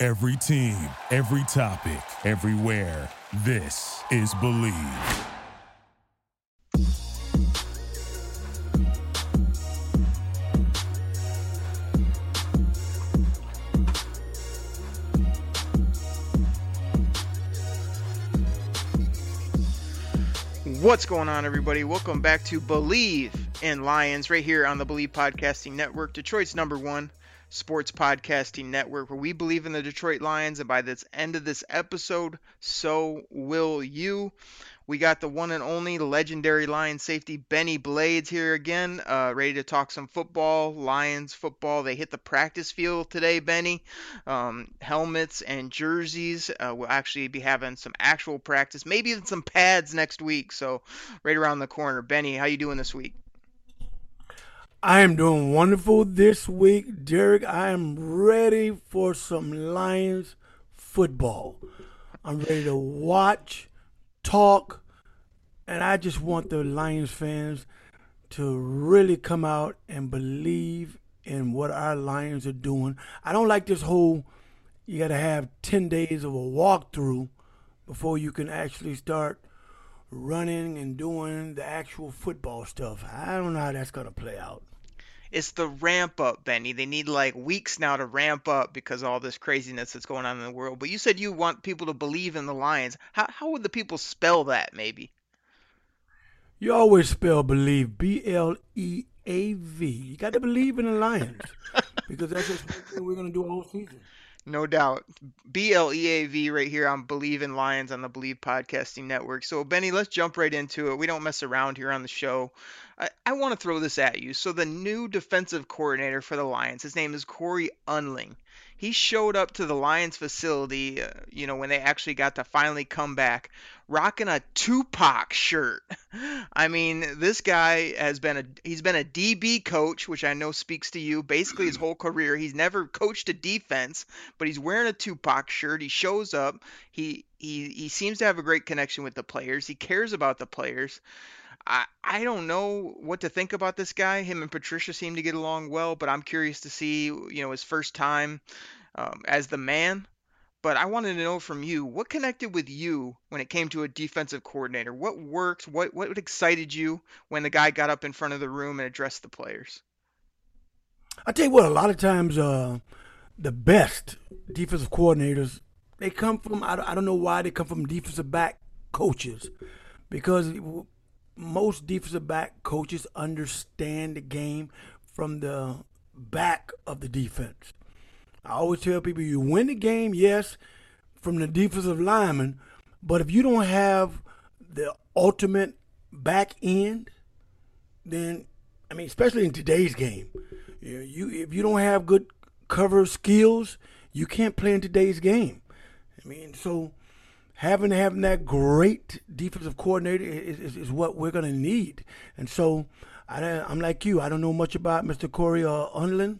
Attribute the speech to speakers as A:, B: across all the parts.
A: Every team, every topic, everywhere. This is Bleav.
B: What's going on, everybody? Welcome back to Bleav in Lions right here on the Bleav Podcasting Network, Detroit's number one sports podcasting network where we believe in the Detroit Lions. And by the end of this episode, so will you. We got the one and only legendary Lions safety Benny Blades here again, uh, ready to talk some football, Lions football. They hit the practice field today, Benny. Um, helmets and jerseys. Uh, we'll actually be having some actual practice, maybe even some pads next week. So right around the corner. Benny, how you doing this week?
C: I am doing wonderful this week, Derek. I am ready for some Lions football. I'm ready to watch, talk, and I just want the Lions fans to really come out and believe in what our Lions are doing. I don't like this whole you got to have 10 days of a walkthrough before you can actually start running and doing the actual football stuff. I don't know how that's going
B: to
C: play out.
B: It's the ramp up, Benny. They need like weeks now to ramp up because all this craziness that's going on in the world. But you said you want people to believe in the Lions. How, how would the people spell that, maybe?
C: You always spell believe B L E A V. You got to believe in the Lions
B: because that's what we're going to do all season. No doubt. B L E A V right here on Bleav in Lions on the Bleav Podcasting Network. So, Benny, let's jump right into it. We don't mess around here on the show. I, I want to throw this at you. So, the new defensive coordinator for the Lions, his name is Cory Undlin. He showed up to the Lions facility, uh, you know, when they actually got to finally come back rocking a Tupac shirt. I mean, this guy has been a he's been a DB coach, which I know speaks to you. Basically, his whole career, he's never coached a defense, but he's wearing a Tupac shirt. He shows up. He he he seems to have a great connection with the players. He cares about the players. I, I don't know what to think about this guy. Him and Patricia seem to get along well, but I'm curious to see, you know, his first time um, as the man but I wanted to know from you what connected with you when it came to a defensive coordinator. What worked? What what excited you when the guy got up in front of the room and addressed the players?
C: I tell you what, a lot of times uh, the best defensive coordinators they come from I don't know why they come from defensive back coaches because most defensive back coaches understand the game from the back of the defense. I always tell people you win the game, yes, from the defensive lineman, but if you don't have the ultimate back end, then I mean, especially in today's game, you, you if you don't have good cover skills, you can't play in today's game. I mean, so having having that great defensive coordinator is, is, is what we're going to need. And so I, am like you. I don't know much about Mr. Cory uh, Undlin,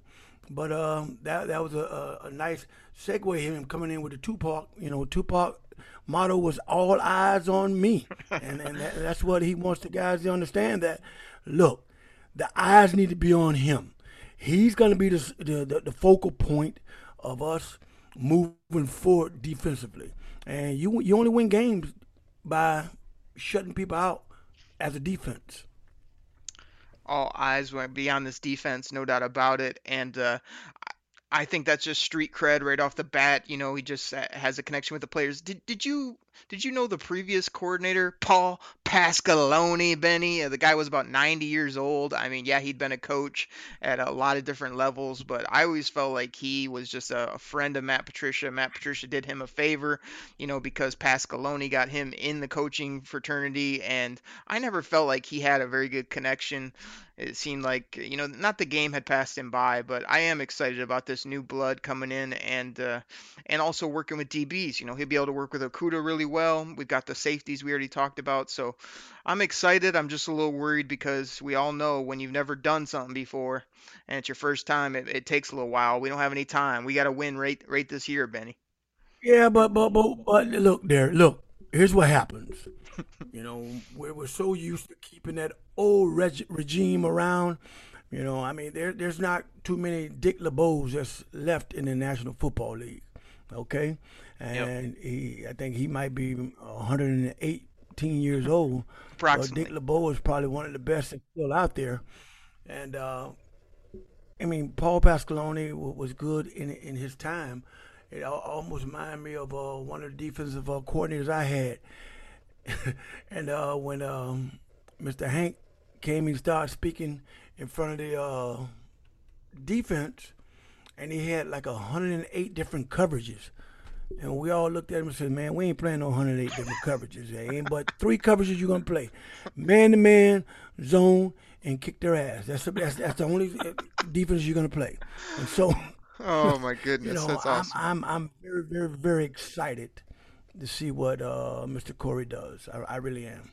C: but um, that that was a, a, nice segue him coming in with the Tupac. You know, Tupac motto was all eyes on me, and, and that, that's what he wants the guys to understand that. Look, the eyes need to be on him. He's going to be the, the the focal point of us moving forward defensively. And you you only win games by shutting people out as a defense
B: all eyes will be on this defense, no doubt about it. And uh, I think that's just street cred right off the bat. You know, he just has a connection with the players. Did did you did you know the previous coordinator, Paul Pasqualoni, Benny? Uh, the guy was about 90 years old. I mean, yeah, he'd been a coach at a lot of different levels, but I always felt like he was just a friend of Matt Patricia. Matt Patricia did him a favor, you know, because Pasqualoni got him in the coaching fraternity, and I never felt like he had a very good connection. It seemed like, you know, not the game had passed him by, but I am excited about this new blood coming in and uh, and also working with DBs. You know, he'll be able to work with Okudah really well. We've got the safeties we already talked about. So I'm excited. I'm just a little worried because we all know when you've never done something before and it's your first time, it, it takes a little while. We don't have any time. We got to win right, right this year, Benny.
C: Yeah, but, but, but, but look there. Look, here's what happens. you know, we are so used to keeping that old reg- regime around. You know, I mean, there, there's not too many Dick LeBeau's that's left in the National Football League okay, and yep. he I think he might be 118 years old. Approximately. Dick LeBeau is probably one of the best still out there, and uh, I mean Paul Pasqualoni was good in in his time. It almost reminded me of uh, one of the defensive uh, coordinators I had, and uh, when um, Mr. Hank came and started speaking in front of the uh, defense and he had like 108 different coverages. And we all looked at him and said, "Man, we ain't playing no 108 different coverages. There ain't but three coverages you're gonna play: man to man, zone, and kick their ass. That's the that's, that's the only uh, defense you're gonna play." And so,
B: oh my goodness, you
C: know, that's awesome. I'm, I'm I'm very very very excited to see what uh, Mr. Cory does. I, I really am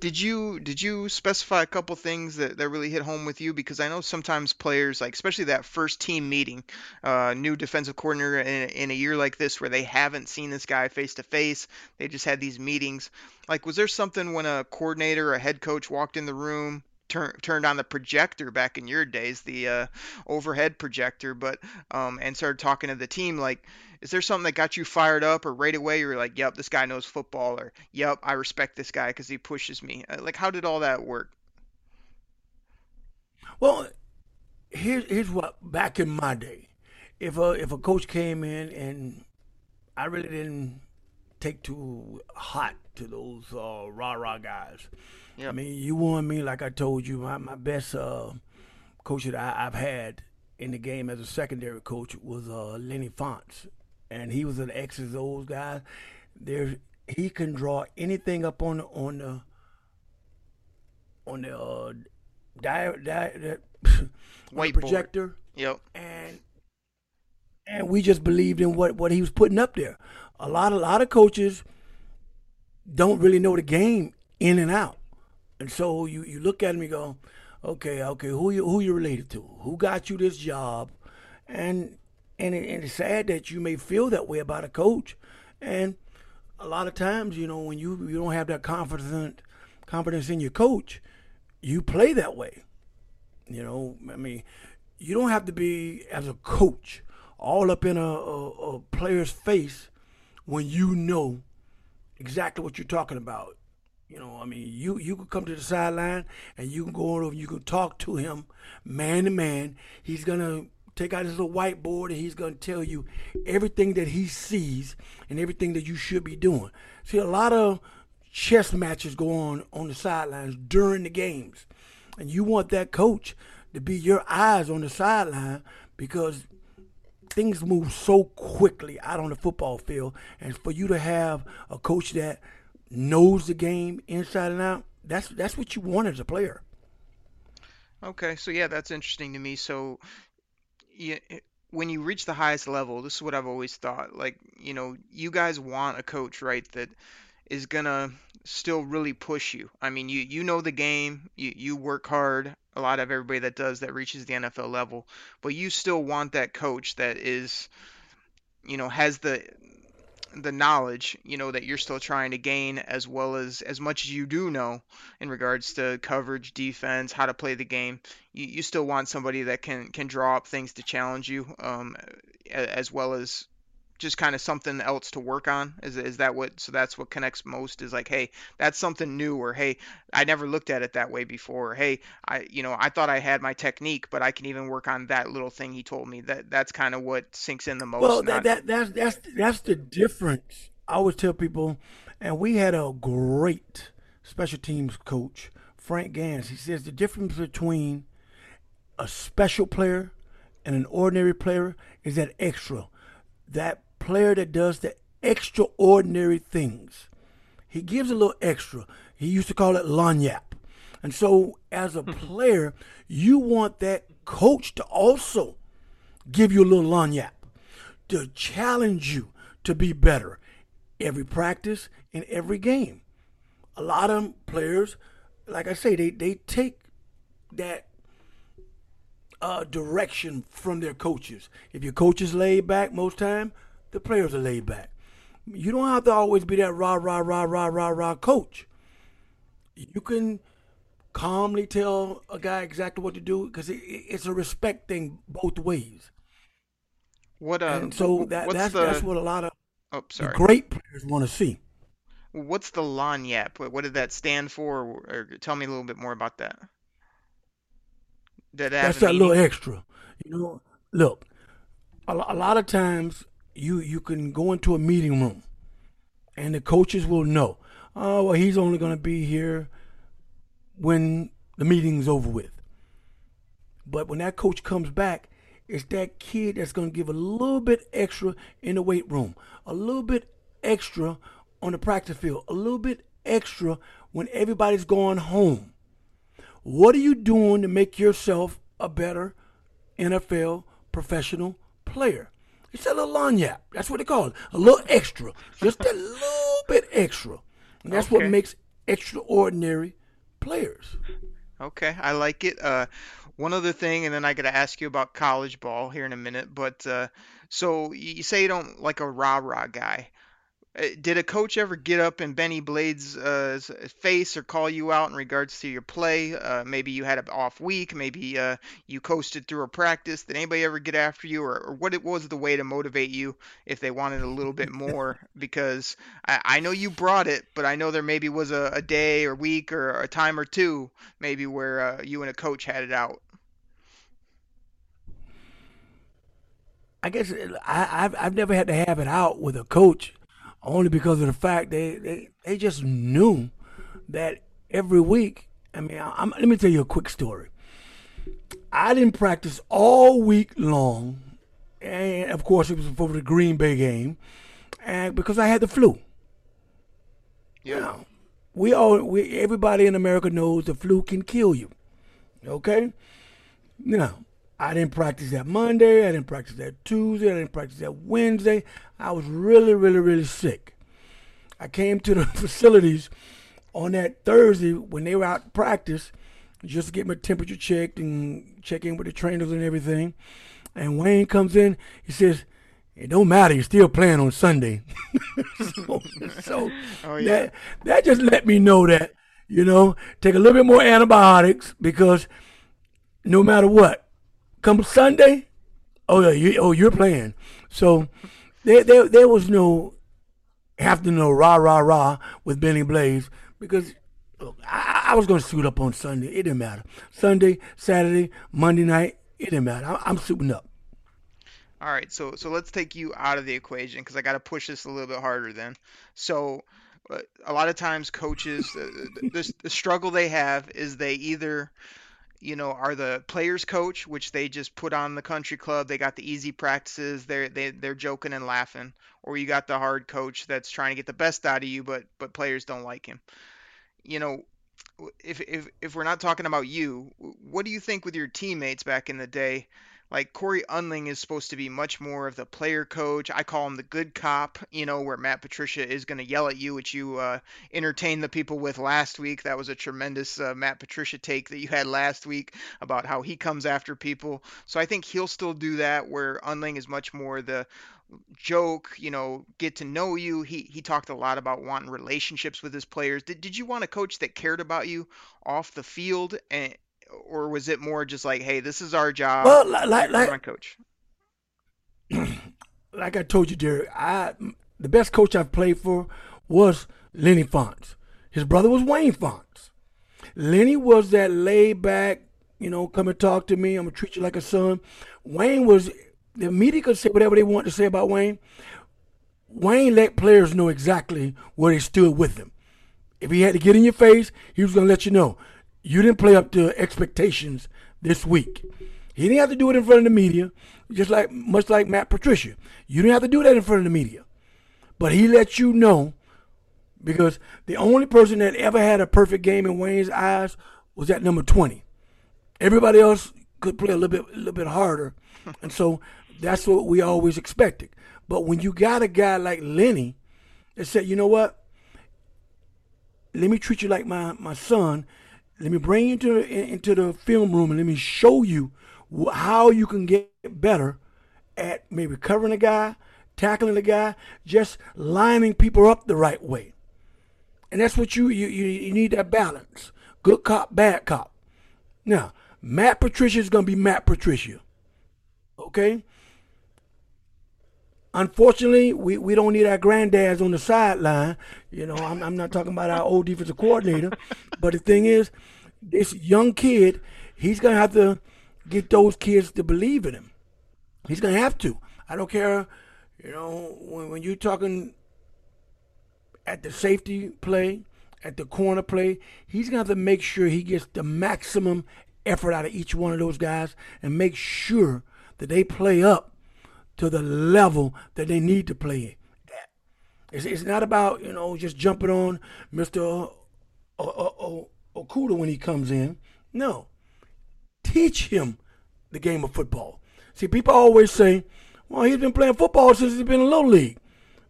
B: did you did you specify a couple things that, that really hit home with you because i know sometimes players like especially that first team meeting uh, new defensive coordinator in, in, a year like this where they haven't seen this guy face to face they just had these meetings like was there something when a coordinator a head coach walked in the room tur- turned on the projector back in your days, the uh, overhead projector, but um, and started talking to the team like, is there something that got you fired up or right away you're like, yep, this guy knows football or yep, I respect this guy because he pushes me. Uh, like, how did all that work?
C: Well, here's here's what back in my day, if a if a coach came in and I really didn't take too hot to those uh, rah rah guys. Yep. I mean, you won me, like I told you, my, my best uh, coach that I, have had in the game as a secondary coach was uh, Lenny Fontes. And he was an X's O's guy. There, he can draw anything up on the, on the, on the, uh, di- di- White projector.
B: Yep.
C: And and we just believed in what, what he was putting up there. A lot a lot of coaches don't really know the game in and out. And so you, you look at him, you go, okay, okay, who you who you related to? Who got you this job? And and, it, and it's sad that you may feel that way about a coach. And a lot of times, you know, when you you don't have that confidence confidence in your coach, you play that way. You know, I mean, you don't have to be as a coach all up in a, a, a player's face when you know exactly what you're talking about. You know, I mean, you you can come to the sideline and you can go over and you can talk to him man to man. He's gonna take out his little whiteboard and he's gonna tell you everything that he sees and everything that you should be doing. See, a lot of chess matches go on on the sidelines during the games, and you want that coach to be your eyes on the sideline because things move so quickly out on the football field, and for you to have a coach that knows the game inside and out, that's that's what you want as a player.
B: Okay, so yeah, that's interesting to me. So, yeah, when you reach the highest level, this is what I've always thought. Like, you know, you guys want a coach, right? That is gonna still really push you. I mean, you you know the game, you you work hard a lot of everybody that does that reaches the NFL level, but you still want that coach that is, you know, has the the knowledge you know that you're still trying to gain as well as as much as you do know in regards to coverage defense how to play the game you, you still want somebody that can can draw up things to challenge you um, as well as just kind of something else to work on is, is that what so that's what connects most is like hey that's something new or hey i never looked at it that way before or, hey i you know i thought i had my technique but i can even work on that little thing he told me that that's kind of what sinks in the most
C: well that, not... that that's that's that's the difference i always tell people and we had a great special teams coach Frank Gansz he says the difference between a special player and an ordinary player is that extra that player that does the extraordinary things. He gives a little extra. He used to call it lagniappe. And so, as a player, you want that coach to also give you a little lagniappe to challenge you to be better every practice and every game. A lot of players, like I say, they, they take that uh, direction from their coaches. If your coach is laid back most time, the players are laid back. You don't have to always be that rah, rah, rah, rah, rah, rah coach. You can calmly tell a guy exactly what to do because it, it's a respect thing both ways.
B: What
C: uh, and so that, that's the... that's what a lot of
B: oh, sorry.
C: great players want to see.
B: What's the lagniappe? What did that stand for? Or, tell me a little bit more about that.
C: that that's that meaning? little extra. You know, look, a, a lot of times you you can go into a meeting room, and the coaches will know. Oh well, he's only going to be here when the meeting's over with. But when that coach comes back, it's that kid that's going to give a little bit extra in the weight room, a little bit extra on the practice field, a little bit extra when everybody's going home. What are you doing to make yourself a better NFL professional player? It's a little lagniappe. That's what they call it. A little extra. Just a little bit extra. And that's okay. what makes extraordinary players.
B: Okay, I like it. Uh, one other thing, and then I got to ask you about college ball here in a minute. But uh, so you say you don't like a rah rah guy. Uh, did a coach ever get up in Benny Blades' uh, face or call you out in regards to your play? Uh, maybe you had an off week. Maybe uh, you coasted through a practice. Did anybody ever get after you, or, or what it was the way to motivate you if they wanted a little bit more? because I, I, know you brought it, but I know there maybe was a, a day or week or a time or two maybe where uh, you and a coach had it out.
C: I guess uh, I, have I've never had to have it out with a coach only because of the fact they, they, they just knew that every week. I mean, I, I'm, let me tell you a quick story. I didn't practice all week long, and of course it was before the Green Bay game, and because I had the flu. Yeah. You know, we all, we everybody in America knows the flu can kill you. Okay. You know, I didn't practice that Monday. I didn't practice that Tuesday. I didn't practice that Wednesday. I was really, really, really sick. I came to the facilities on that Thursday when they were out practice just to get my temperature checked and check in with the trainers and everything. And Wayne comes in. He says, it don't matter. You're still playing on Sunday. so, so oh, yeah. that, that just let me know that, you know, take a little bit more antibiotics because no matter what, Come Sunday, oh yeah, you, oh you're playing. So there, there, there was no have to know rah rah rah with Benny Blades because look, I, I, was gonna suit up on Sunday. It didn't matter. Sunday, Saturday, Monday night, it didn't matter. I, I'm suiting up.
B: All right, so so let's take you out of the equation because I got to push this a little bit harder. Then, so uh, a lot of times coaches, the, the, the struggle they have is they either you know, are the players coach, which they just put on the country club. They got the easy practices. They're they, are they are joking and laughing. Or you got the hard coach that's trying to get the best out of you, but but players don't like him. You know, if if if we're not talking about you, what do you think with your teammates back in the day? like Cory Undlin is supposed to be much more of the player coach. I call him the good cop, you know, where Matt Patricia is going to yell at you, which you uh, entertained the people with last week. That was a tremendous uh, Matt Patricia take that you had last week about how he comes after people. So I think he'll still do that, where Undlin is much more the joke, you know, get to know you. He he talked a lot about wanting relationships with his players. Did, did you want a coach that cared about you off the field and or was it more just like, hey, this is our job?
C: Well, like, like my
B: coach.
C: Like I told you, Derek, I the best coach I've played for was Lenny Fonts. His brother was Wayne Fonts. Lenny was that laid back, you know, come and talk to me. I'm gonna treat you like a son. Wayne was the media could say whatever they want to say about Wayne. Wayne let players know exactly where they stood with him. If he had to get in your face, he was gonna let you know you didn't play up to expectations this week. He didn't have to do it in front of the media, just like much like Matt Patricia. You didn't have to do that in front of the media. But he let you know because the only person that ever had a perfect game in Wayne's eyes was at number 20. Everybody else could play a little bit a little bit harder. and so that's what we always expected. But when you got a guy like Lenny that said, you know what? Let me treat you like my, my son let me bring you into, into the film room and let me show you how you can get better at maybe covering a guy, tackling a guy, just lining people up the right way. And that's what you, you, you need that balance. Good cop, bad cop. Now, Matt Patricia is going to be Matt Patricia. Okay? unfortunately, we, we don't need our granddads on the sideline. You know, I'm, I'm not talking about our old defensive coordinator. But the thing is, this young kid, he's going to have to get those kids to believe in him. He's going to have to. I don't care, you know, when, when you're talking at the safety play, at the corner play, he's going to have to make sure he gets the maximum effort out of each one of those guys and make sure that they play up to the level that they need to play it. It's, it's not about, you know, just jumping on Mr. O- o- Okudah when he comes in. No. Teach him the game of football. See, people always say, well, he's been playing football since he's been in low league.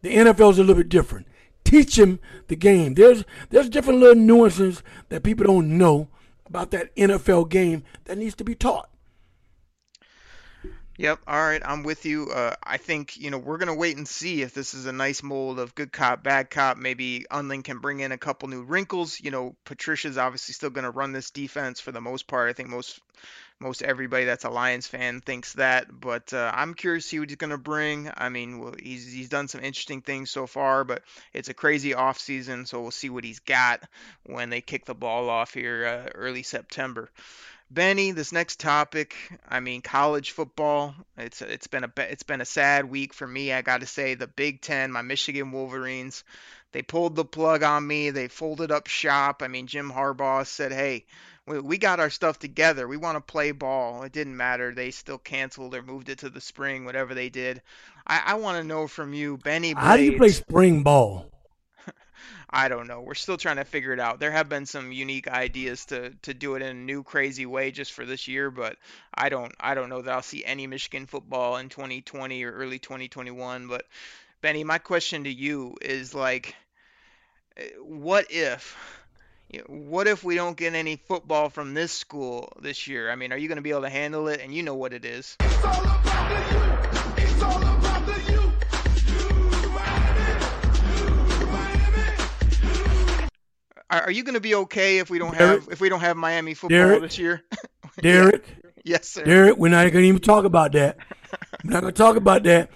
C: The NFL's a little bit different. Teach him the game. There's there's different little nuances that people don't know about that NFL game that needs to be taught.
B: Yep. All right. I'm with you. Uh, I think, you know, we're going to wait and see if this is a nice mold of good cop, bad cop. Maybe Undlin can bring in a couple new wrinkles. You know, Patricia's obviously still going to run this defense for the most part. I think most most everybody that's a Lions fan thinks that. But uh, I'm curious to see what he's going to bring. I mean, well, he's he's done some interesting things so far, but it's a crazy off season, so we'll see what he's got when they kick the ball off here uh, early September. Benny, this next topic, I mean college football. It's it's been a it's been a sad week for me. I got to say the Big 10, my Michigan Wolverines, they pulled the plug on me. They folded up shop. I mean Jim Harbaugh said, "Hey, we, we got our stuff together. We want to play ball." It didn't matter. They still canceled or moved it to the spring, whatever they did. I, I want to know from you, Benny. Blades,
C: How do you play spring ball?
B: I don't know. We're still trying to figure it out. There have been some unique ideas to to do it in a new crazy way just for this year, but I don't I don't know that I'll see any Michigan football in 2020 or early 2021. But Benny, my question to you is like, eh, what if? what if we don't get any football from this school this year? I mean, are you going to be able to handle it? And you know what it is. Are you going to be okay if we don't Derek, have if we don't have Miami football Derek, this year?
C: Derek.
B: Yes, sir.
C: Derek, we're not going to even talk about that. we're not going to talk about that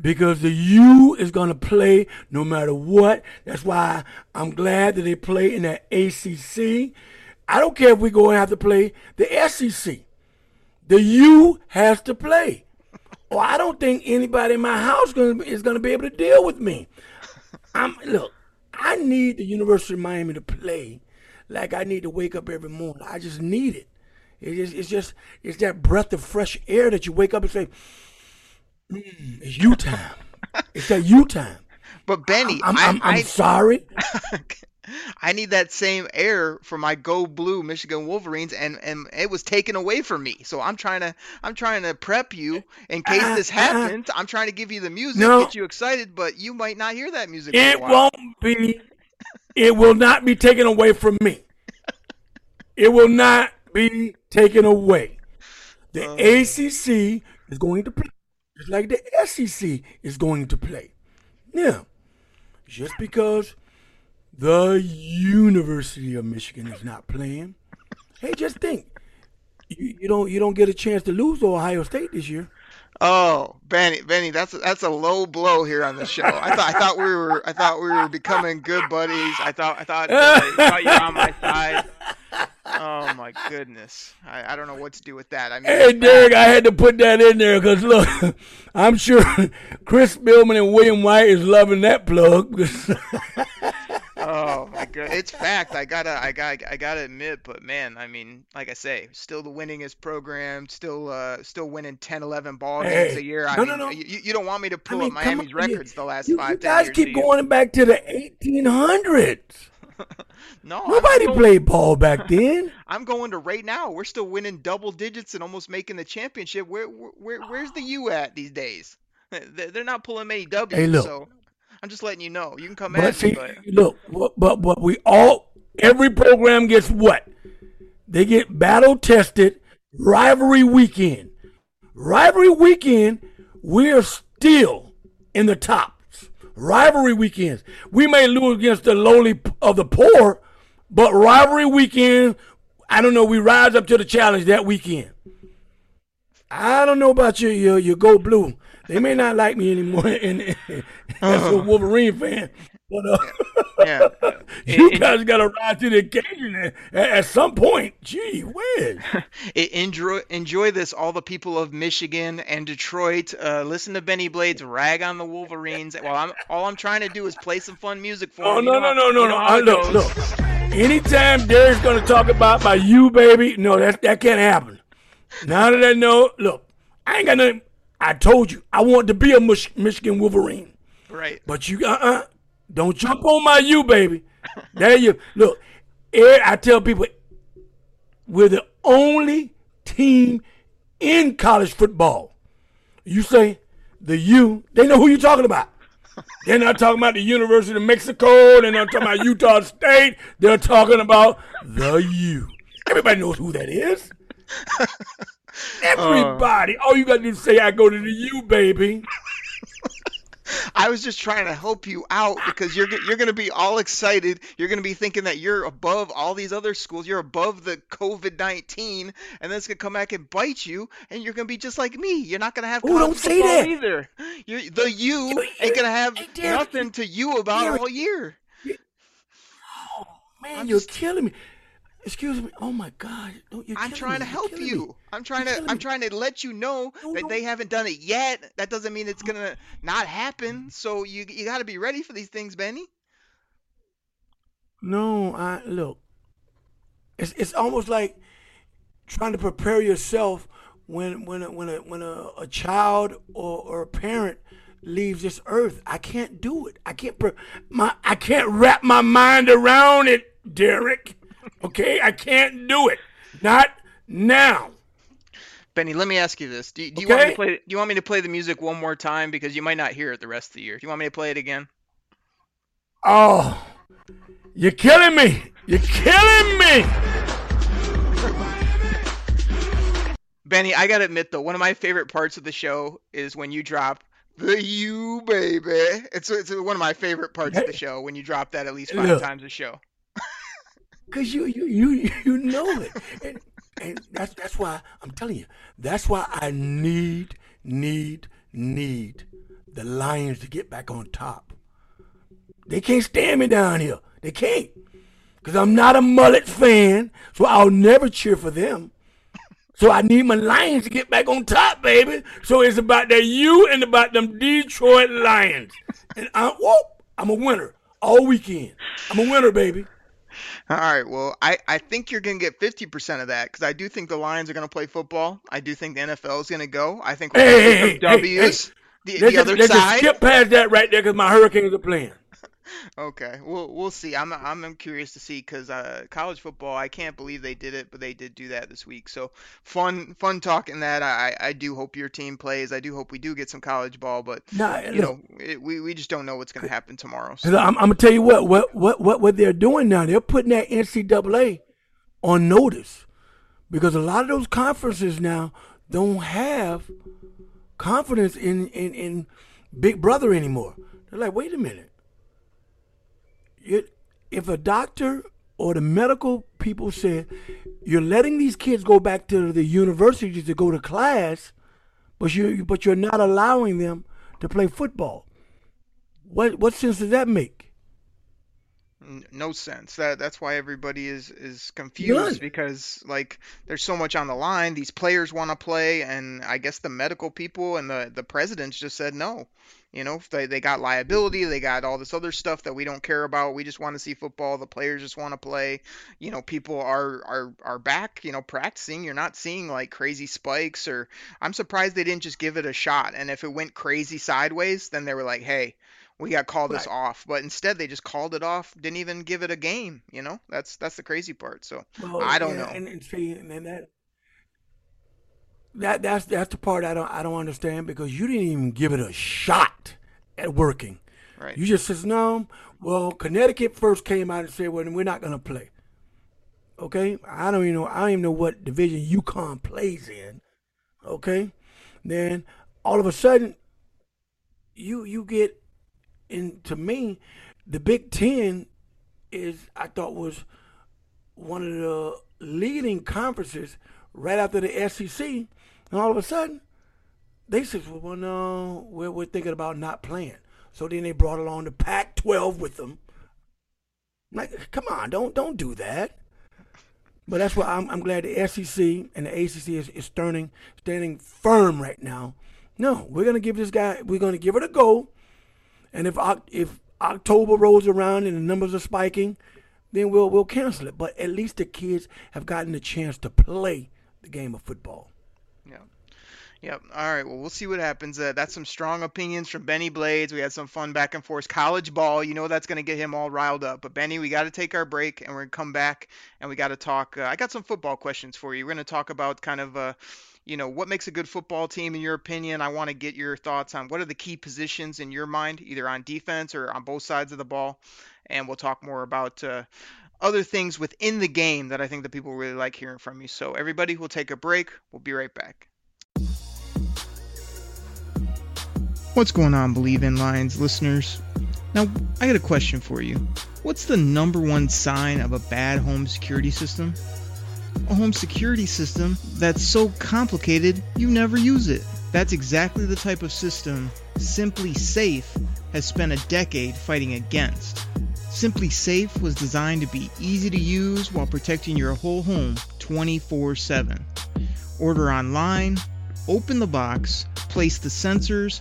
C: because the U is going to play no matter what. That's why I'm glad that they play in that ACC. I don't care if we go and have to play the SEC. The U has to play. Or I don't think anybody in my house is going to be able to deal with me. I'm look. I need the University of Miami to play like I need to wake up every morning. I just need it. It is, it's just it's that breath of fresh air that you wake up and say, mm, "It's you time." it's that you time.
B: But Benny,
C: I'm, I'm, I, I'm, am i am sorry.
B: I need that same air for my go blue Michigan Wolverines and and it was taken away from me. So I'm trying to I'm trying to prep you in uh, case uh, this uh. happens. Uh, I'm trying to give you the music, no, get you excited, but you might not hear that music.
C: It won't be it will not be taken away from me. It will not be taken away. The um, oh, ACC is going to play just like the SEC is going to play. Yeah, just because the University of Michigan is not playing. Hey, just think, you, you don't you don't get a chance to lose to Ohio State this year.
B: Oh, Benny, Benny, that's a, that's a low blow here on the show. I thought I thought we were I thought we were becoming good buddies. I thought I thought, I thought you were on my side. Oh my goodness, I, I don't know what to do with that. I mean,
C: hey Derek, I had to put that in there because look, I'm sure Chris Spielman and William White is loving that plug.
B: oh my god, it's fact. I gotta, I got, I gotta admit, but man, I mean, like I say, still the winningest program, still, uh, still winning 10, 11 ball games a year. I no, mean, no, no. You, you, don't want me to pull I mean, up Miami's records you, the last you, five. You guys
C: keep going back to the eighteen hundreds. no, nobody going, played ball back then.
B: I'm going to right now. We're still winning double digits and almost making the championship. Where, where, where where's the U at these days? They're not pulling many W's. Hey, look, so. I'm just letting you know. You can come but see, me,
C: but... look, but but we all every program gets what they get battle tested rivalry weekend. Rivalry weekend, we're still in the tops. Rivalry weekends, we may lose against the lowly of the poor, but rivalry weekend, I don't know. We rise up to the challenge that weekend. I don't know about you, you, you go blue they may not like me anymore and, and, uh-huh. as a Wolverine fan, but uh, yeah. yeah. you it, guys got to ride to the occasion at, at, some point. Gee whiz!
B: enjoy enjoy this, all the people of Michigan and Detroit. Uh, listen to Benny Blades rag on the Wolverines. While I'm all I'm trying to do is play some fun music for. Oh
C: them. no, know,
B: no,
C: no, no, no, no, look. Anytime Derek's going to talk about my you baby, no, that that can't happen. Now that I know, look, I ain't got nothing. I told you I wanted to be a Mich- Michigan Wolverine.
B: Right.
C: But you uh uh-uh, uh, do not jump on my you baby. there you look. I tell people we're the only team in college football. You say the U, they know who you're talking about. They're not talking about the University of Mexico. They're not talking about Utah State. They're talking about the U. Everybody knows who that is. Everybody. Uh, All you got to do is say, I go to the U, baby.
B: I was just trying to help you out because you're you're going to be all excited. You're going to be thinking that you're above all these other schools. You're above the COVID nineteen, and then it's going to come back and bite you, and you're going to be just like me. You're not going to have. Oh,
C: don't say that
B: either. You're, the you you're, ain't going to have nothing to you about all year.
C: Oh man, I'm you're just, killing me. Excuse me. Oh my God!
B: I'm trying
C: me. to
B: help you. Me. I'm trying you're to. I'm trying to let you know no, that no. they haven't done it yet. That doesn't mean it's gonna not happen. So you you got to be ready for these things, Benny.
C: No, I look. It's it's almost like trying to prepare yourself when when a, when a, when a, a child or, or a parent leaves this earth. I can't do it. I can't pre- my I can't wrap my mind around it, Derek. Okay, I can't do it. Not now.
B: Benny, let me ask you this: Do, do you okay? want me to play? Do you want me to play the music one more time because you might not hear it the rest of the year? Do you want me to play it again?
C: Oh, you're killing me! You're killing me!
B: Benny, I gotta admit though, one of my favorite parts of the show is when you drop the you baby. It's it's one of my favorite parts of the show when you drop that at least five Look, times a show.
C: Cause you you you you know it, and, and that's that's why I'm telling you. That's why I need need need the Lions to get back on top. They can't stand me down here. They can't, cause I'm not a mullet fan, so I'll never cheer for them. So I need my Lions to get back on top, baby. So it's about that you and about them Detroit Lions, and I whoop, I'm a winner all weekend. I'm a winner, baby.
B: All right. Well, I, I think you're going to get 50% of that because I do think the Lions are going to play football. I do think the NFL is going to go. I think
C: we're going to get some W's. Hey, the, the just,
B: other side. skip
C: past that right there because my Hurricanes are playing
B: okay, we'll we'll see. I'm I'm, I'm curious to see because uh, college football, I can't believe they did it, but they did do that this week. So fun fun talking that. I I do hope your team plays. I do hope we do get some college ball, but no, you know it, we we just don't know what's going to happen tomorrow.
C: So. I'm, I'm gonna tell you what what what what what they're doing now. They're putting that NCAA on notice because a lot of those conferences now don't have confidence in in in Big Brother anymore. They're like, wait a minute it, if a doctor or the medical people said you're letting these kids go back to the universities to go to class, but you but you're not allowing them to play football. What what sense does that make?
B: No sense. That that's why everybody is is confused None. because like there's so much on the line. These players want to play, and I guess the medical people and the the presidents just said no. You know, they, they got liability, they got all this other stuff that we don't care about. We just want to see football. The players just want to play. You know, people are are are back. You know, practicing. You're not seeing like crazy spikes. Or I'm surprised they didn't just give it a shot. And if it went crazy sideways, then they were like, hey, we got called call this off. But instead, they just called it off. Didn't even give it a game. You know, that's that's the crazy part. So well, I don't yeah, know. And,
C: and, and that that that's that's the part I don't I don't understand because you didn't even give it a shot at working.
B: Right.
C: You just says no. Well, Connecticut first came out and said, "Well, we're not going to play." Okay, I don't even know. I don't even know what division UConn plays in. Okay, then all of a sudden, you you get, and to me, the Big Ten is I thought was one of the leading conferences right after the SEC and all of a sudden, they said, well, no, we're, we're thinking about not playing. So then they brought along the Pac-12 with them. I'm like, come on, don't don't do that. But that's why I'm, I'm glad the SEC and the ACC is, is standing standing firm right now. No, we're gonna give this guy, we're gonna give it a go. And if if October rolls around and the numbers are spiking, then we'll we'll cancel it. But at least the kids have gotten the chance to play the game of football.
B: Yeah. Yep. All right. Well, we'll see what happens. Uh, that's some strong opinions from Benny Blades. We had some fun back and forth. College ball, you know that's going to get him all riled up. But Benny, we got to take our break and we're going to come back and we got to talk. Uh, I got some football questions for you. We're going to talk about kind of, uh, you know, what makes a good football team in your opinion. I want to get your thoughts on what are the key positions in your mind, either on defense or on both sides of the ball. And we'll talk more about uh, other things within the game that I think that people really like hearing from you. So everybody will take a break. We'll be right back.
D: What's going on, Bleav in Lions listeners? Now, I got a question for you. What's the number one sign of a bad home security system? A home security system that's so complicated you never use it. That's exactly the type of system SimpliSafe has spent a decade fighting against. SimpliSafe was designed to be easy to use while protecting your whole home 24 7. Order online, open the box, place the sensors,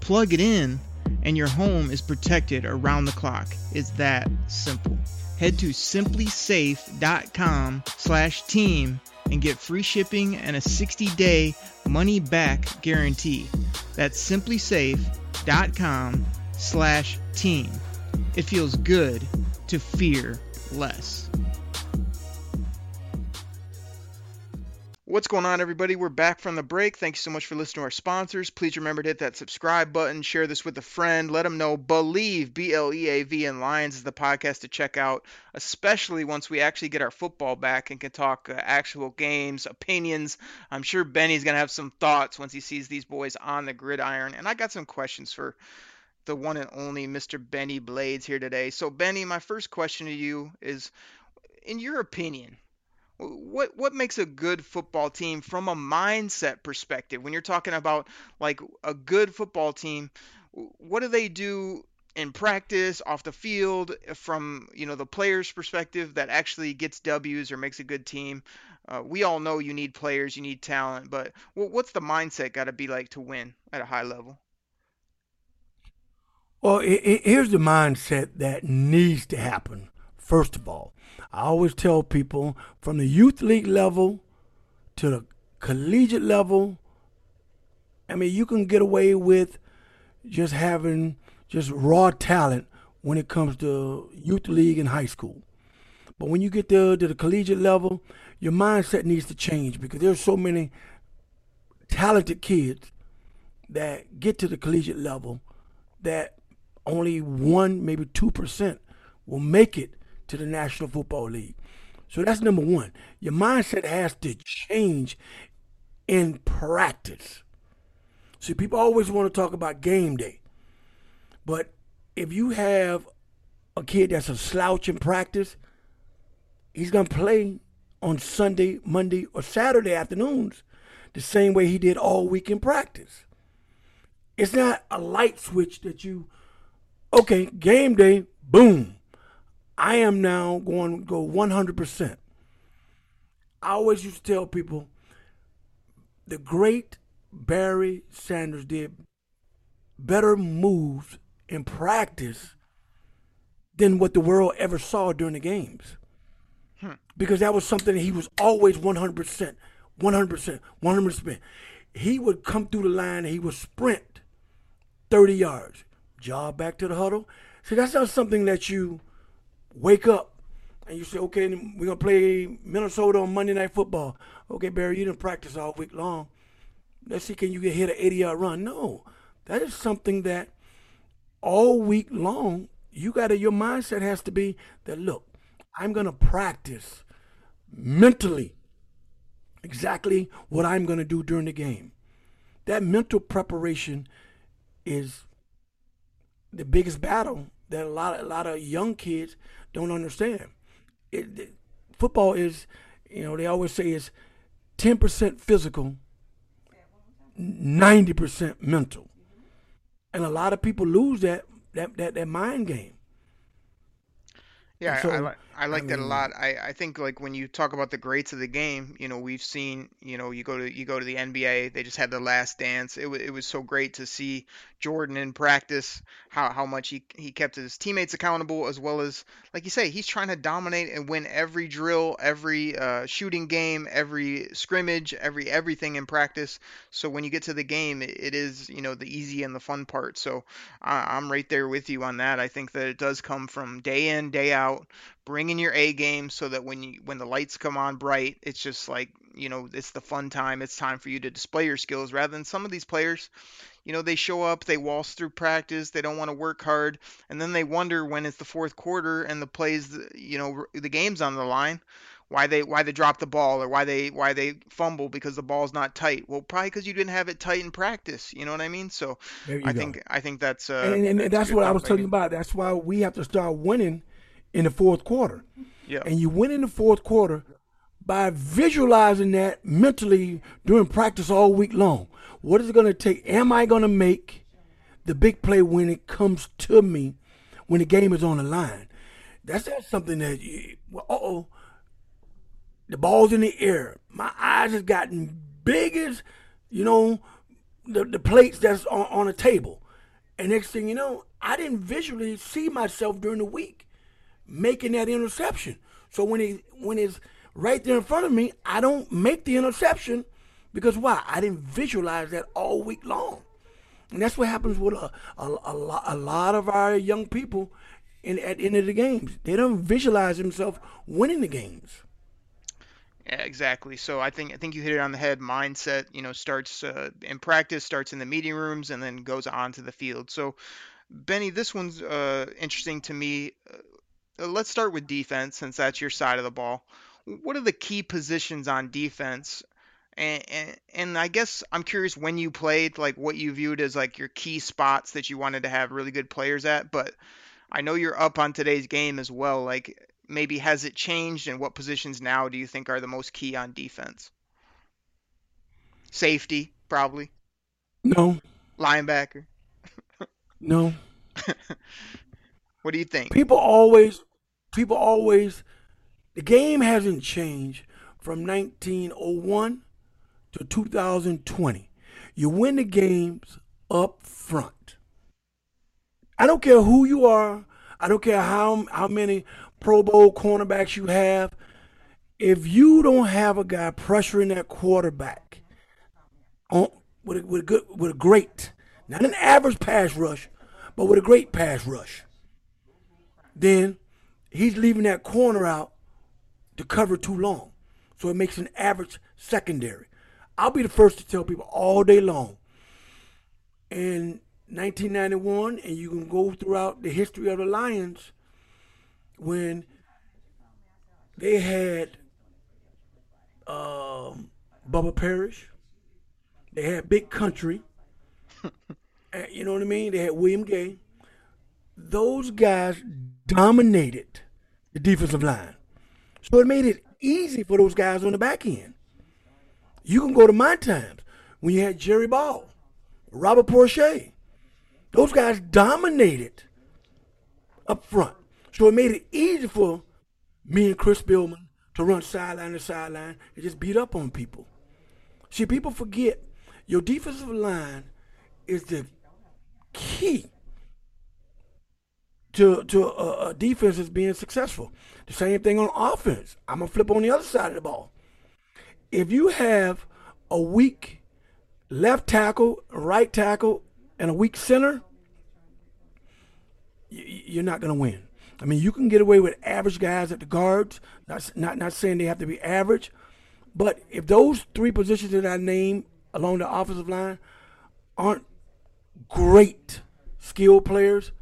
D: plug it in, and your home is protected around the clock. It's that simple. Head to simplisafe.com slash team and get free shipping and a 60-day money-back guarantee. That's simplisafe.com slash team. It feels good to fear less.
B: What's going on, everybody? We're back from the break. Thank you so much for listening to our sponsors. Please remember to hit that subscribe button, share this with a friend, let them know Bleav, B L E A V, and Lions is the podcast to check out, especially once we actually get our football back and can talk uh, actual games, opinions. I'm sure Benny's going to have some thoughts once he sees these boys on the gridiron. And I got some questions for the one and only Mr. Benny Blades here today. So, Benny, my first question to you is in your opinion, what what makes a good football team from a mindset perspective when you're talking about like a good football team what do they do in practice off the field from you know the players perspective that actually gets w's or makes a good team uh, we all know you need players you need talent but what's the mindset got to be like to win at a high level
C: well, it, it, here's the mindset that needs to happen. First of all, I always tell people from the youth league level to the collegiate level, I mean, you can get away with just having just raw talent when it comes to youth league and high school. But when you get to, to the collegiate level, your mindset needs to change because there's so many talented kids that get to the collegiate level that only one, maybe 2% will make it to the National Football League. So that's number one. Your mindset has to change in practice. See, people always want to talk about game day. But if you have a kid that's a slouch in practice, he's going to play on Sunday, Monday, or Saturday afternoons the same way he did all week in practice. It's not a light switch that you okay, game day, boom. I am now going to go 100%. I always used to tell people the great Barry Sanders did better moves in practice than what the world ever saw during the games. Hmm. Because that was something that he was always 100%, 100%, 100%. He would come through the line and he would sprint 30 yards jog back to the huddle. See, that's not something that you wake up and you say, okay, we're going to play Minnesota on Monday Night Football. Okay, Barry, you didn't practice all week long. Let's see, can you get hit an 80 yard run? No, that is something that all week long, you got to, your mindset has to be that, look, I'm going to practice mentally exactly what I'm going to do during the game. That mental preparation is the biggest battle that a lot of, a lot of young kids don't understand. It, it, football is, you know, they always say it's ten percent physical, ninety percent mental, mm-hmm. and a lot of people lose that that that, that mind game.
B: Yeah, so, I, I like I like I mean, that a lot. I, I think like when you talk about the greats of the game, you know, we've seen, you know, you go to you go to the NBA, they just had the last dance. It, w- it was so great to see Jordan in practice, how how much he he kept his teammates accountable as well as like you say, he's trying to dominate and win every drill, every uh, shooting game, every scrimmage, every everything in practice. So when you get to the game, it, it is, you know, the easy and the fun part. So I, I'm right there with you on that. I think that it does come from day in, day out bring in your A game so that when you when the lights come on bright, it's just like, you know, it's the fun time. It's time for you to display your skills rather than some of these players, you know, they show up, they waltz through practice, they don't want to work hard, and then they wonder when it's the fourth quarter and the plays, you know, the game's on the line, why they why they drop the ball or why they why they fumble because the ball's not tight. Well, probably cuz you didn't have it tight in practice, you know what I mean? So I go. think I think that's
C: uh, and, and, and that's, that's what I was talking about. That's why we have to start winning in the fourth quarter. Yeah. And you win in the fourth quarter by visualizing that mentally during practice all week long. What is it going to take? Am I going to make the big play when it comes to me when the game is on the line? That's, not something that, well, oh, the ball's in the air. My eyes has gotten big as, you know, the, the plates that's on, on a table. And next thing you know, I didn't visually see myself during the week making that interception. So when he when it's right there in front of me, I don't make the interception because why? I didn't visualize that all week long. And that's what happens with a, a, a, lot, a lot of our young people in, at the end of the games. They don't visualize themselves winning the games.
B: Yeah, exactly. So I think I think you hit it on the head. Mindset, you know, starts uh, in practice, starts in the meeting rooms, and then goes on to the field. So, Benny, this one's uh, interesting to me. Uh, let's start with defense since that's your side of the ball. What are the key positions on defense? And, and, and I guess I'm curious when you played, like what you viewed as like your key spots that you wanted to have really good players at. But I know you're up on today's game as well. Like maybe has it changed, and what positions now do you think are the most key on defense? Safety, probably.
C: No.
B: Linebacker.
C: no.
B: What do you think?
C: People always, people always, the game hasn't changed from 1901 to 2020. You win the games up front. I don't care who you are. I don't care how how many Pro Bowl cornerbacks you have. If you don't have a guy pressuring that quarterback on, with a, with a good with a great, not an average pass rush, but with a great pass rush, then he's leaving that corner out to cover too long. So it makes an average secondary. I'll be the first to tell people all day long. In 1991, and you can go throughout the history of the Lions, when they had um, Bubba Parrish, they had Big Country, and, you know what I mean? They had William Gay. Those guys dominated the defensive line. So it made it easy for those guys on the back end. You can go to my times when you had Jerry Ball, Robert Porcher. Those guys dominated up front. So it made it easy for me and Chris Spielman to run sideline to sideline and just beat up on people. See, people forget your defensive line is the key to to a, uh, uh, defense is being successful. The same thing on offense. I'm gonna flip on the other side of the ball. If you have a weak left tackle, right tackle, and a weak center, you're not gonna win. I mean, you can get away with average guys at the guards. Not not not saying they have to be average, but if those three positions that I name along the offensive line aren't great skilled players,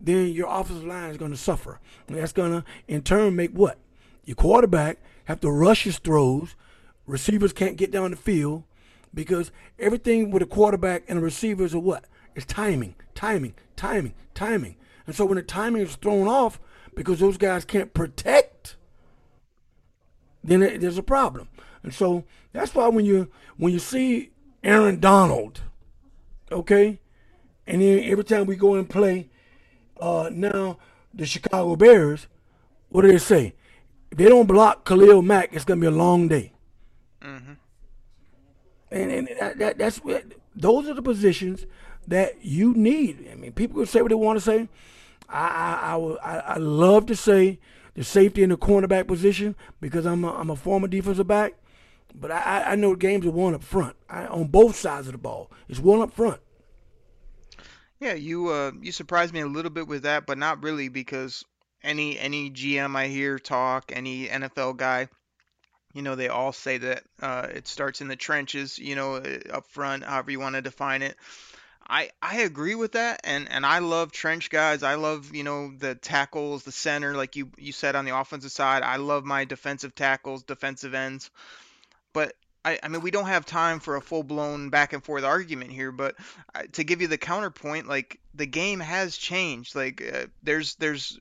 C: then your offensive line is going to suffer. And that's going to, in turn, make what? Your quarterback have to rush his throws. Receivers can't get down the field because everything with a quarterback and the receivers are what? It's timing, timing, timing, timing. And so when the timing is thrown off because those guys can't protect, then it, there's a problem. And so that's why when you when you see Aaron Donald, okay, and then every time we go and play, uh, now the Chicago Bears, what do they say? If they don't block Khalil Mack, it's gonna be a long day. Mm-hmm. And and that, that, that's those are the positions that you need. I mean, people can say what they want to say. I I, I, I love to say the safety in the cornerback position because I'm a, I'm a former defensive back, but I, I know games are won up front I, on both sides of the ball. It's won up front.
B: Yeah, you uh, you surprised me a little bit with that, but not really because any any GM I hear talk, any NFL guy, you know, they all say that uh, it starts in the trenches, you know, eh, up front, however you want to define it. I, I agree with that and, and I love trench guys. I love, you know, the tackles, the center, like you, you said on the offensive side. I love my defensive tackles, defensive ends. But I, I mean, we don't have time for a full blown back and forth argument here, but uh, to give you the counterpoint, like the game has changed. Like uh, there's there's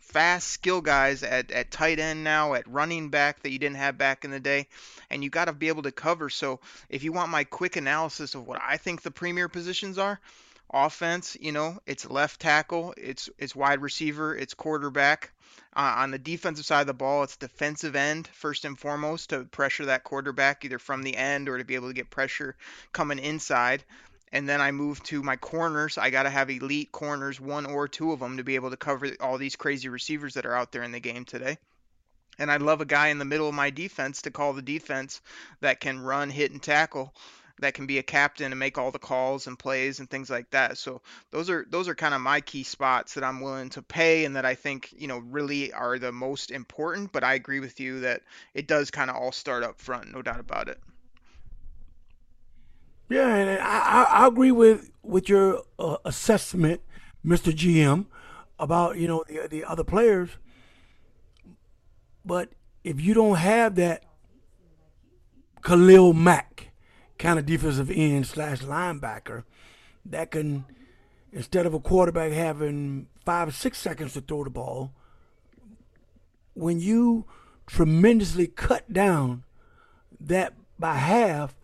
B: fast skill guys at, at tight end now, at running back that you didn't have back in the day, and you got to be able to cover. So if you want my quick analysis of what I think the premier positions are, offense, you know, it's left tackle, it's it's wide receiver, it's quarterback, uh, on the defensive side of the ball, it's defensive end first and foremost to pressure that quarterback either from the end or to be able to get pressure coming inside. And then I move to my corners. I got to have elite corners, one or two of them, to be able to cover all these crazy receivers that are out there in the game today. And I love a guy in the middle of my defense to call the defense that can run, hit, and tackle that can be a captain and make all the calls and plays and things like that. So those are those are kind of my key spots that I'm willing to pay and that I think, you know, really are the most important, but I agree with you that it does kind of all start up front, no doubt about it.
C: Yeah, and I, I agree with with your uh, assessment, Mr. GM, about, you know, the, the other players. But if you don't have that Khalil Mack, kind of defensive end slash linebacker that can, instead of a quarterback having five, or six seconds to throw the ball, when you tremendously cut down that by half,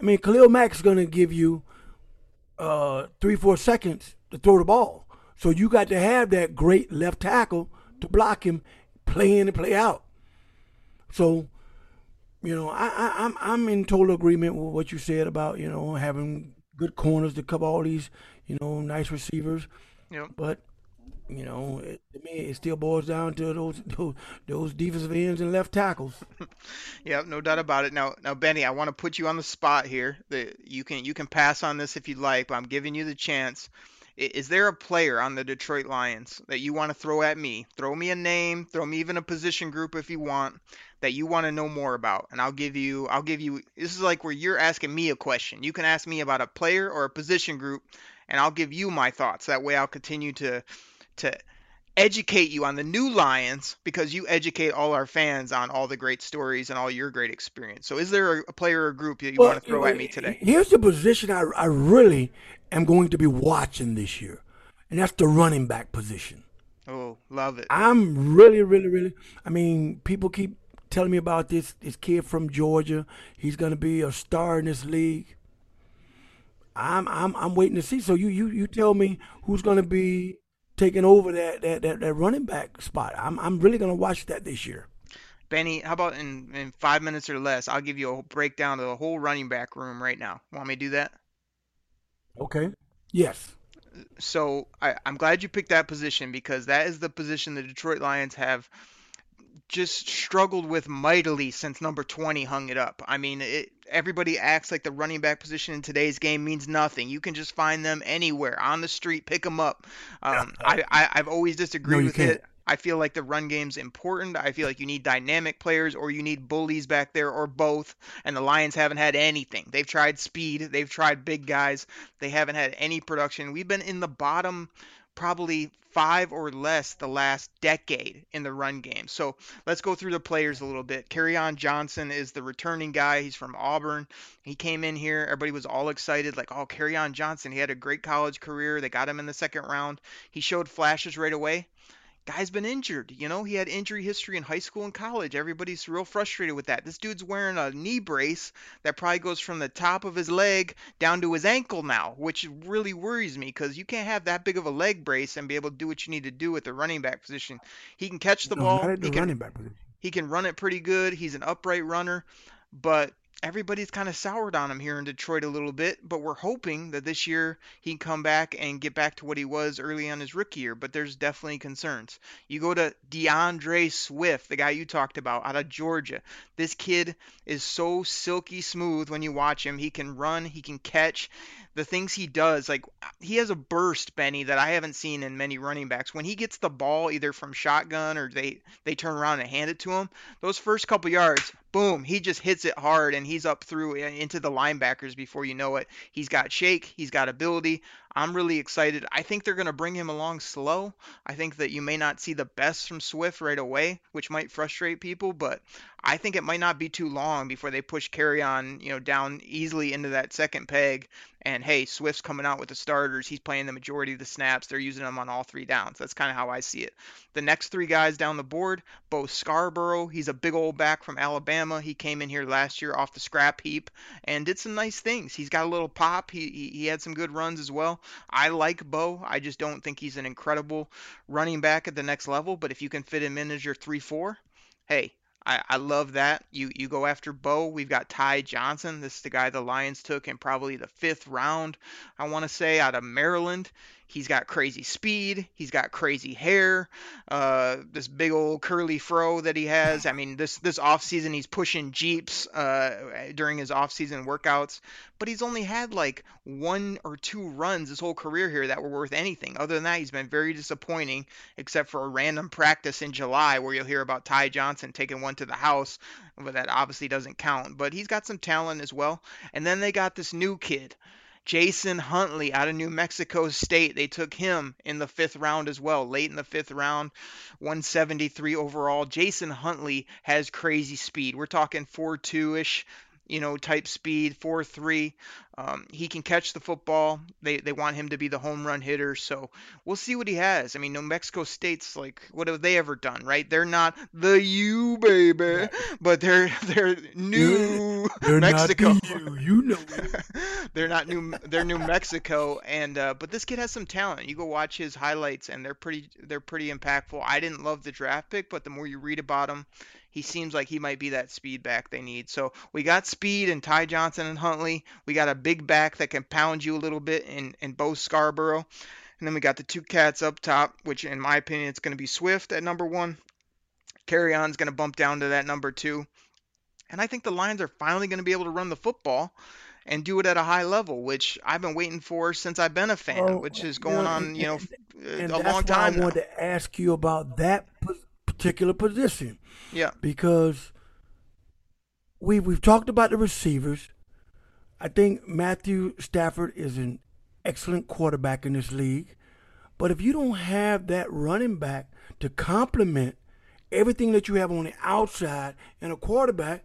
C: I mean, Khalil is going to give you uh, three, four seconds to throw the ball. So you got to have that great left tackle to block him, play in and play out. So you know, I, I am I'm, I'm in total agreement with what you said about you know having good corners to cover all these you know nice receivers. Yeah. But you know, it, to me, it still boils down to those those, those defensive ends and left tackles.
B: yeah, no doubt about it. Now, now, Benny, I want to put you on the spot here. That you can you can pass on this if you'd like, but I'm giving you the chance. Is there a player on the Detroit Lions that you want to throw at me? Throw me a name, throw me even a position group if you want that you want to know more about and I'll give you I'll give you this is like where you're asking me a question. You can ask me about a player or a position group and I'll give you my thoughts. That way I'll continue to to educate you on the new Lions because you educate all our fans on all the great stories and all your great experience. So, is there a player or group that you well, want to throw at me today?
C: Here's the position I, I really am going to be watching this year, and that's the running back position.
B: Oh, love it.
C: I'm really, really, really. I mean, people keep telling me about this this kid from Georgia. He's gonna be a star in this league. I'm I'm I'm waiting to see. So you you you tell me who's gonna be taking over that that that, that running back spot. I'm I'm really gonna watch that this year.
B: Benny, how about in, in five minutes or less? I'll give you a breakdown of the whole running back room right now. Want me to do that?
C: Okay. Yes.
B: So I, I'm glad you picked that position because that is the position the Detroit Lions have just struggled with mightily since number 20 hung it up. I mean, it, everybody acts like the running back position in today's game means nothing. You can just find them anywhere on the street, pick them up. Um, I, I, have always disagreed no, with can't. it. I feel like the run game's important. I feel like you need dynamic players or you need bullies back there or both. And the Lions haven't had anything. They've tried speed, they've tried big guys, they haven't had any production. We've been in the bottom probably five or less the last decade in the run game. So let's go through the players a little bit. Kerryon Johnson is the returning guy. He's from Auburn. He came in here. Everybody was all excited, like, oh, Kerryon Johnson. He had a great college career. They got him in the second round. He showed flashes right away guy's been injured. You know, he had injury history in high school and college. Everybody's real frustrated with that. This dude's wearing a knee brace that probably goes from the top of his leg down to his ankle now, which really worries me because you can't have that big of a leg brace and be able to do what you need to do at the running back position. He can catch the no, ball. Not at the he running back position. He can run it pretty good. He's an upright runner, but everybody's kind of soured on him here in Detroit a little bit, but we're hoping that this year he can come back and get back to what he was early on his rookie year, but there's definitely concerns. You go to DeAndre Swift, the guy you talked about out of Georgia. This kid is so silky smooth when you watch him. He can run, he can catch the things he does, like he has a burst, Benny, that I haven't seen in many running backs. When he gets the ball either from shotgun or they they turn around and hand it to him, those first couple yards, boom, he just hits it hard and he's up through uh, into the linebackers before you know it. He's got shake, he's got ability. I'm really excited. I think they're going to bring him along slow. I think that you may not see the best from Swift right away, which might frustrate people, but I think it might not be too long before they push Kerryon, you know, down easily into that second peg. And hey, Swift's coming out with the starters. He's playing the majority of the snaps. They're using him on all three downs. That's kind of how I see it. The next three guys down the board, Bo Scarborough, he's a big old back from Alabama. He came in here last year off the scrap heap and did some nice things. He's got a little pop. He he, he had some good runs as well. I like Bo. I just don't think he's an incredible running back at the next level. But if you can fit him in as your three four, hey, I, I, love that. You you go after Bo. We've got Ty Johnson. This is the guy the Lions took in probably the fifth round, I want to say, out of Maryland. He's got crazy speed. He's got crazy hair. Uh, this big old curly fro that he has. I mean, this this off season he's pushing jeeps uh, during his off season workouts. But he's only had like one or two runs his whole career here that were worth anything. Other than that, he's been very disappointing, except for a random practice in July where you'll hear about Ty Johnson taking one to the house, but that obviously doesn't count. But he's got some talent as well. And then they got this new kid. Jason Huntley out of New Mexico State. They took him in the fifth round as well, late in the fifth round, 173 overall. Jason Huntley has crazy speed. We're talking 4 2 ish you know, type speed, 4 3. Um, he can catch the football. They, they want him to be the home run hitter. So we'll see what he has. I mean, New Mexico State's like, what have they ever done, right? They're not the U, baby, yeah. but they're, they're New they're Mexico.
C: you, you know
B: they're not New, they're New Mexico. And, uh, but this kid has some talent. You go watch his highlights and they're pretty, they're pretty impactful. I didn't love the draft pick, but the more you read about him he seems like he might be that speed back they need. So we got speed and Ty Johnson and Huntley. We got a big back that can pound you a little bit in, in Bo Scarborough. And then we got the two cats up top, which in my opinion it's going to be Swift at number one. Kerryon's going to bump down to that number two. And I think the Lions are finally going to be able to run the football and do it at a high level, which I've been waiting for since I've been a fan, which is going you know, on, you know, and, and a long time. I now.
C: wanted
B: to
C: ask you about that particular position.
B: Yeah.
C: Because we we've talked about the receivers. I think Matthew Stafford is an excellent quarterback in this league. But if you don't have that running back to complement everything that you have on the outside and a quarterback,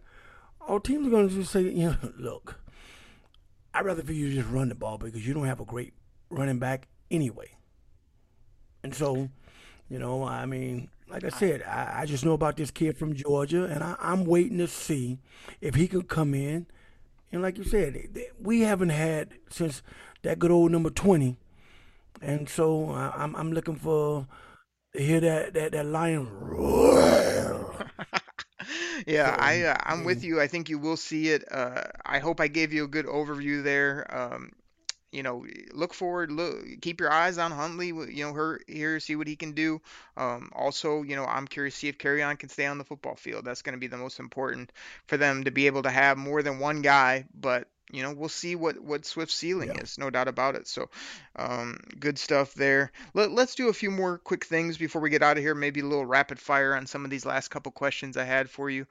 C: our teams are going to just say, you know, look, I'd rather for you to just run the ball because you don't have a great running back anyway. And so, you know, I mean, like I said, I, I, just know about this kid from Georgia, and I, am waiting to see if he can come in. And like you said, we haven't had since that good old number twenty, and so I, am I'm, I'm looking for to hear that that that lion roar.
B: yeah, I uh, I'm with you. I think you will see it. Uh, I hope I gave you a good overview there. Um, you know, look forward, look, keep your eyes on Huntley, you know, her here, see what he can do. Um, also, you know, I'm curious to see if Kerryon can stay on the football field. That's going to be the most important for them to be able to have more than one guy, but you know, we'll see what, what Swift's ceiling yeah. is, no doubt about it. So, um, good stuff there. Let, let's do a few more quick things before we get out of here. Maybe a little rapid fire on some of these last couple questions I had for you.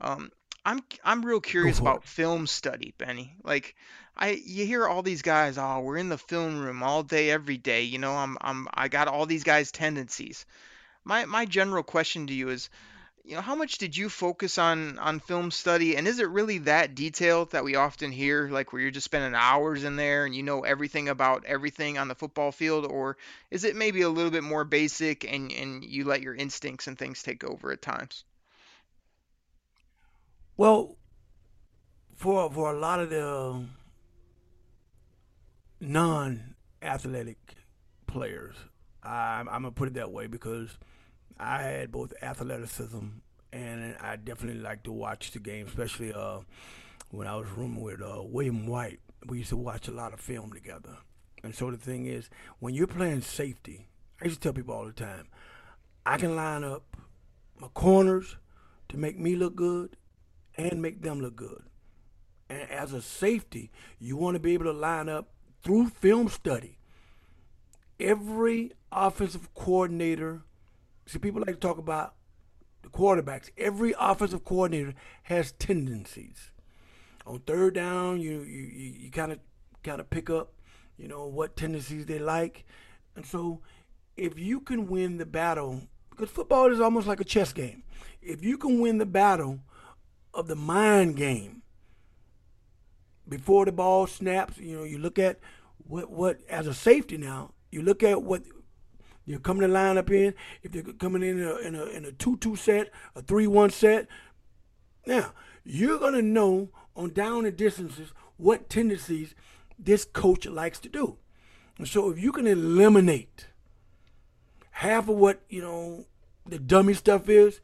B: Um, I'm I'm real curious about it. film study, Benny. Like I you hear all these guys, oh, we're in the film room all day, every day. You know, I'm I'm I got all these guys' tendencies. My my general question to you is, you know, how much did you focus on on film study, and is it really that detailed that we often hear, like where you're just spending hours in there and you know everything about everything on the football field, or is it maybe a little bit more basic and and you let your instincts and things take over at times?
C: Well, for for a lot of the non athletic players. I'm, I'm going to put it that way because I had both athleticism and I definitely like to watch the game, especially uh, when I was rooming with uh, William White. We used to watch a lot of film together. And so the thing is, when you're playing safety, I used to tell people all the time, I can line up my corners to make me look good and make them look good. And as a safety, you want to be able to line up through film study, every offensive coordinator, see, people like to talk about the quarterbacks. Every offensive coordinator has tendencies. On third down, you you you kind of kind of pick up, you know, what tendencies they like, and so if you can win the battle, because football is almost like a chess game. If you can win the battle of the mind game, before the ball snaps, you know, you look at what what as a safety now, you look at what you're coming to line up in. If they're coming in a, in a, in a two two set, a three one set, now you're gonna know on down and distances what tendencies this coach likes to do. And so if you can eliminate half of what, you know, the dummy stuff is,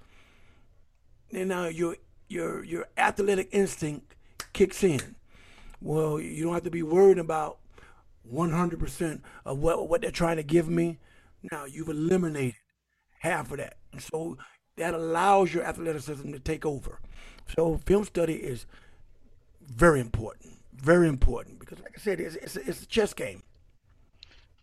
C: then now your your your athletic instinct kicks in well, you don't have to be worried about 100% of what, what they're trying to give me. Now you've eliminated half of that. And so that allows your athleticism to take over. So film study is very important, very important because, like I said, it's, it's, it's a chess game.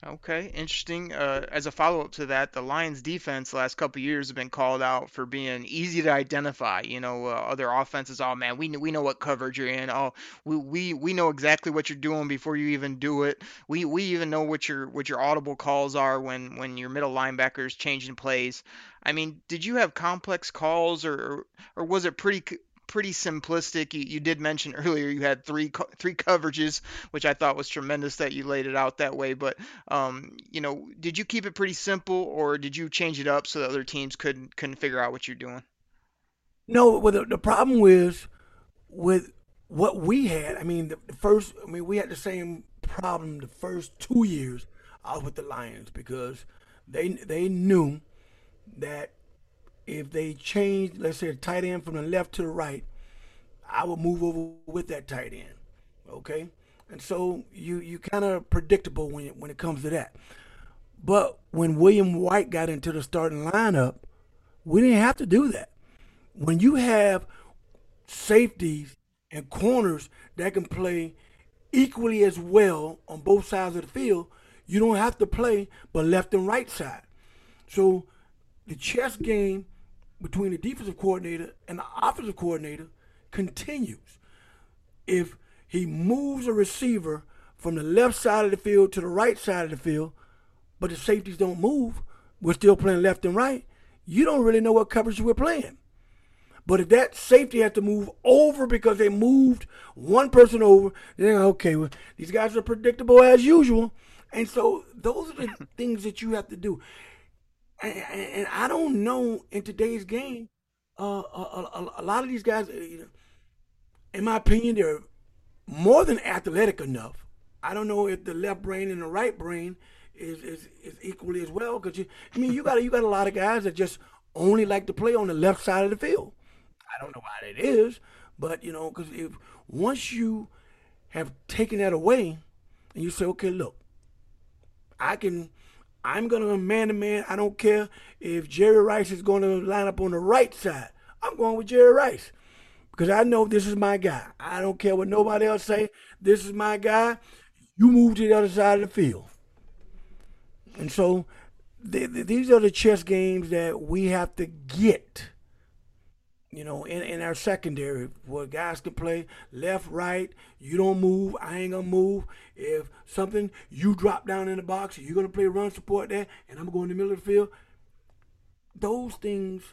B: Okay, interesting. Uh, as a follow up to that, the Lions' defense last couple years have been called out for being easy to identify. You know, uh, other offenses, oh man, we we know what coverage you're in. Oh, we, we we know exactly what you're doing before you even do it. We we even know what your what your audible calls are when when your middle linebackers changing plays. I mean, did you have complex calls, or or was it pretty pretty simplistic. You, you did mention earlier you had three co- three coverages, which I thought was tremendous that you laid it out that way. But um, you know, did you keep it pretty simple, or did you change it up so that other teams couldn't couldn't figure out what you're doing?
C: No, well, the, the problem was with what we had. I mean, the, the first, I mean, we had the same problem the first two years I was with the Lions because they they knew that if they change, let's say, a tight end from the left to the right, I would move over with that tight end. Okay, and so you you kind of predictable when it, when it comes to that. But when William White got into the starting lineup, we didn't have to do that. When you have safeties and corners that can play equally as well on both sides of the field, you don't have to play but left and right side. So the chess game between the defensive coordinator and the offensive coordinator continues. If he moves a receiver from the left side of the field to the right side of the field, but the safeties don't move, we're still playing left and right, you don't really know what coverage we're playing. But if that safety has to move over because they moved one person over, then okay, well, these guys are predictable as usual. And so those are the things that you have to do and, and I don't know in today's game, uh, a, a, a lot of these guys, you know, in my opinion, they're more than athletic enough. I don't know if the left brain and the right brain is is, is equally as well. Cause you, I mean, you got you got a lot of guys that just only like to play on the left side of the field. I don't know why that is, but you know, because if once you have taken that away, and you say, okay, look, I can I'm going to man to man. I don't care if Jerry Rice is going to line up on the right side. I'm going with Jerry Rice because I know this is my guy. I don't care what nobody else say. This is my guy. You move to the other side of the field. And so these are the chess games that we have to get you know, in, in our secondary where guys can play left, right. You don't move. I ain't going to move. If something, you drop down in the box, you're going to play run support there, and I'm going to go in the middle of the field. Those things,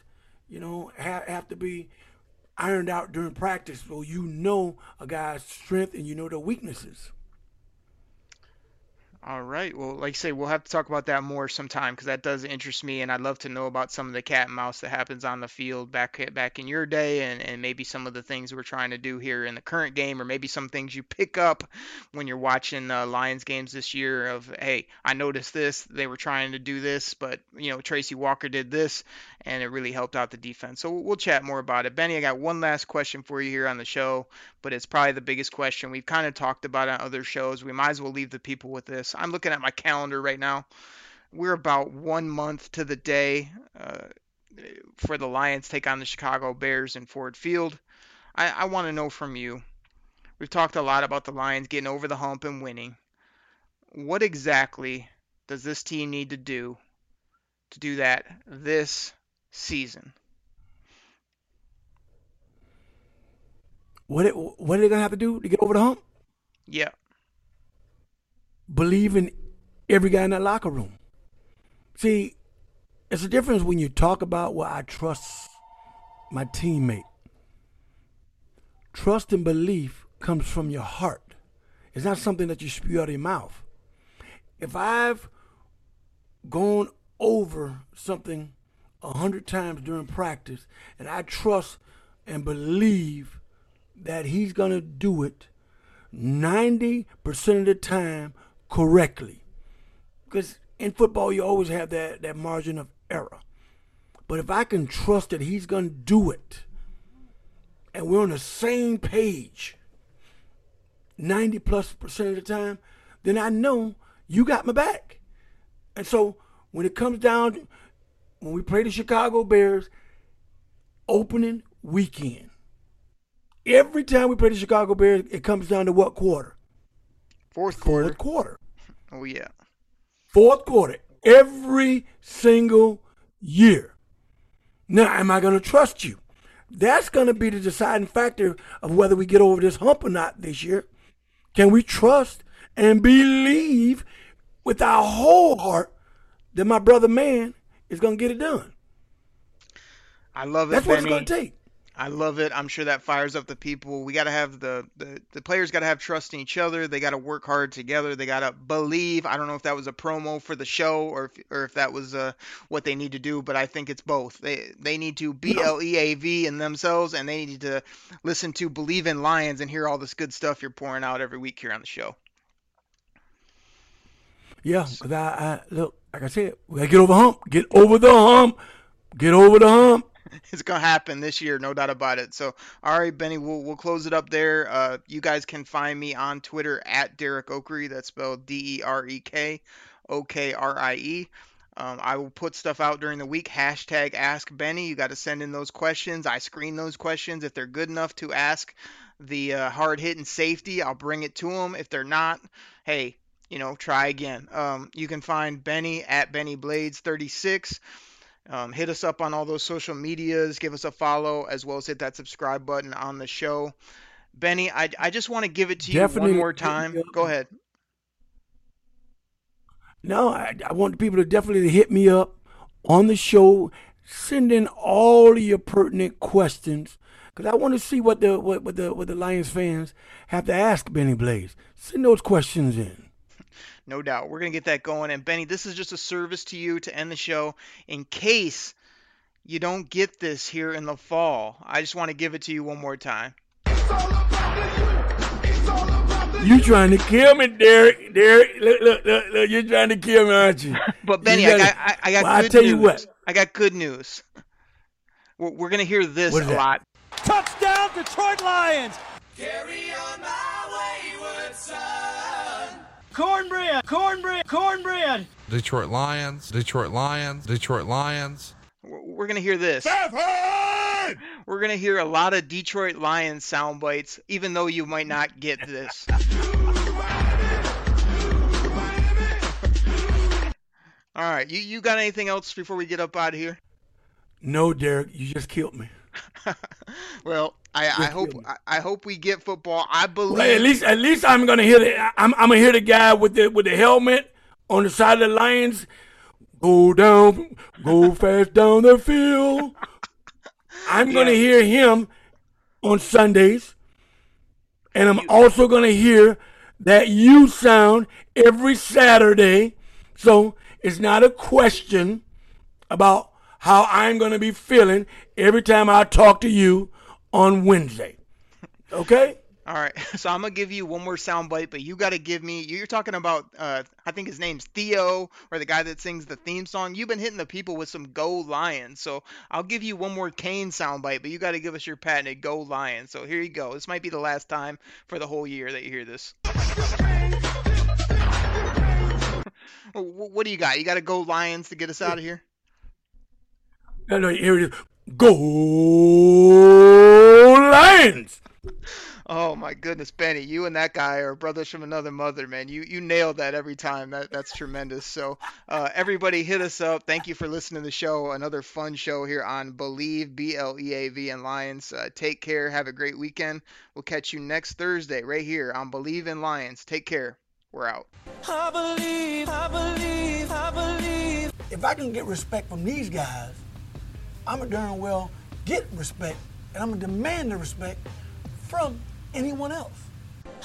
C: you know, have, have to be ironed out during practice so you know a guy's strength and you know their weaknesses.
B: All right. Well, like I say, we'll have to talk about that more sometime because that does interest me, and I'd love to know about some of the cat and mouse that happens on the field back eh, back in your day, and, and maybe some of the things we're trying to do here in the current game, or maybe some things you pick up when you're watching uh, Lions games this year. Of hey, I noticed this; they were trying to do this, but you know Tracy Walker did this, and it really helped out the defense. So we'll chat more about it. Benny, I got one last question for you here on the show, but it's probably the biggest question we've kind of talked about on other shows. We might as well leave the people with this. I'm looking at my calendar right now. We're about one month to the day uh, for the Lions take on the Chicago Bears in Ford Field. I, I want to know from you. We've talked a lot about the Lions getting over the hump and winning. What exactly does this team need to do to do that this season?
C: What it, what are they gonna have to do to get over the hump?
B: Yeah
C: believe in every guy in that locker room. See, it's a difference when you talk about, what I trust my teammate. Trust and belief comes from your heart. It's not something that you spew out of your mouth. If I've gone over something a hundred times during practice and I trust and believe that he's going to do it 90% of the time correctly. Because in football, you always have that, that margin of error. But if I can trust that he's going to do it, and we're on the same page 90 plus percent of the time, then I know you got my back. And so when it comes down, when we play the Chicago Bears, opening weekend, every time we play the Chicago Bears, it comes down to what quarter?
B: Fourth quarter. Fourth
C: quarter.
B: Oh yeah.
C: Fourth quarter every single year. Now, am I going to trust you? That's going to be the deciding factor of whether we get over this hump or not this year. Can we trust and believe with our whole heart that my brother man is going to get it done?
B: I love it.
C: That's what it's going to take.
B: I love it. I'm sure that fires up the people. We got to have the, the, the players got to have trust in each other. They got to work hard together. They got to believe. I don't know if that was a promo for the show or if, or if that was uh, what they need to do, but I think it's both. They they need to B L E A V in themselves and they need to listen to Bleav in Lions and hear all this good stuff you're pouring out every week here on the show.
C: Yeah, that I, look like I said, we gotta get over hump. Get over the hump. Get over the hump.
B: it's gonna happen this year, no doubt about it. So, all right, Benny, we'll we'll close it up there. Uh, you guys can find me on Twitter at Derek Okrie. That's spelled D E R E K O K R I E. Um, I will put stuff out during the week. Hashtag Ask Benny. You got to send in those questions. I screen those questions if they're good enough to ask the uh, hard hitting safety. I'll bring it to them. If they're not, hey, you know, try again. Um, you can find Benny at Benny Blades 36. Um, hit us up on all those social medias, give us a follow, as well as hit that subscribe button on the show. Benny, I, I just want to give it to Definitely. you one more time. Go ahead.
C: No, I, I, want people to definitely hit me up on the show. Send in all your pertinent questions because I want to see what the what, what the what the Lions fans have to ask Benny Blades. Send those questions in.
B: No doubt. We're going to get that going. And Benny, this is just a service to you to end the show in case you don't get this here in the fall. I just want to give it to you one more time.
C: You trying to kill me, Derek? Derek, look, look, look, look you're trying to kill me, aren't you?
B: but Benny, you gotta, I got, I, I got well, good I tell news. you what, I got good news. We're, we're gonna hear this a that? lot.
E: Touchdown, Detroit Lions! Carry on my wayward son. Cornbread! Cornbread! Cornbread!
F: Detroit Lions, Detroit Lions, Detroit Lions.
B: We're going to hear this. We're going to hear a lot of Detroit Lions sound bites, even though you might not get this. All right, you, you got anything else before we get up out of here?
C: No, Derek, you just killed me.
B: well, I, I hope I, I, hope we get football. I believe. Well,
C: at least at least I'm gonna hear the I'm, I'm gonna hear the guy with the with the helmet on the side of the Lions. Go down, go fast down the field. I'm yeah. gonna hear him on Sundays, and I'm also gonna hear that you sound every Saturday. So it's not a question about how I'm going to be feeling every time I talk to you on Wednesday. Okay?
B: All right. So I'm gonna give you one more soundbite, but you gotta give me. You're talking about, uh, I think his name's Theo, or the guy that sings the theme song. You've been hitting the people with some "Go Lions," so I'll give you one more Kane soundbite, but you gotta give us your patented "Go Lions." So here you go. This might be the last time for the whole year that you hear this. what do you got? You got to "Go Lions" to get us out of here.
C: No, no, here it is. Go Lions!
B: Oh my goodness, Benny, you and that guy are brothers from another mother, man. You you nailed that every time. That that's tremendous. So uh, everybody, hit us up. Thank you for listening to the show. Another fun show here on Bleav B L E A V and Lions. Uh, take care. Have a great weekend. We'll catch you next Thursday right here on Bleav in Lions. Take care. We're out. I believe. I
C: believe. I believe. If I can get respect from these guys. I'm going to darn well get respect and I'm going to demand the respect from anyone else.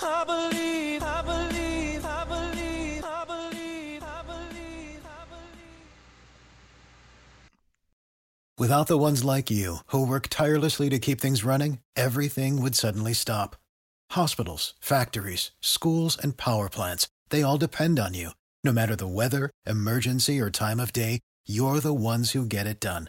C: I believe, I believe, I believe, I believe,
G: I believe, I believe. Without the ones like you, who work tirelessly to keep things running, everything would suddenly stop. Hospitals, factories, schools, and power plants, they all depend on you. No matter the weather, emergency, or time of day, you're the ones who get it done.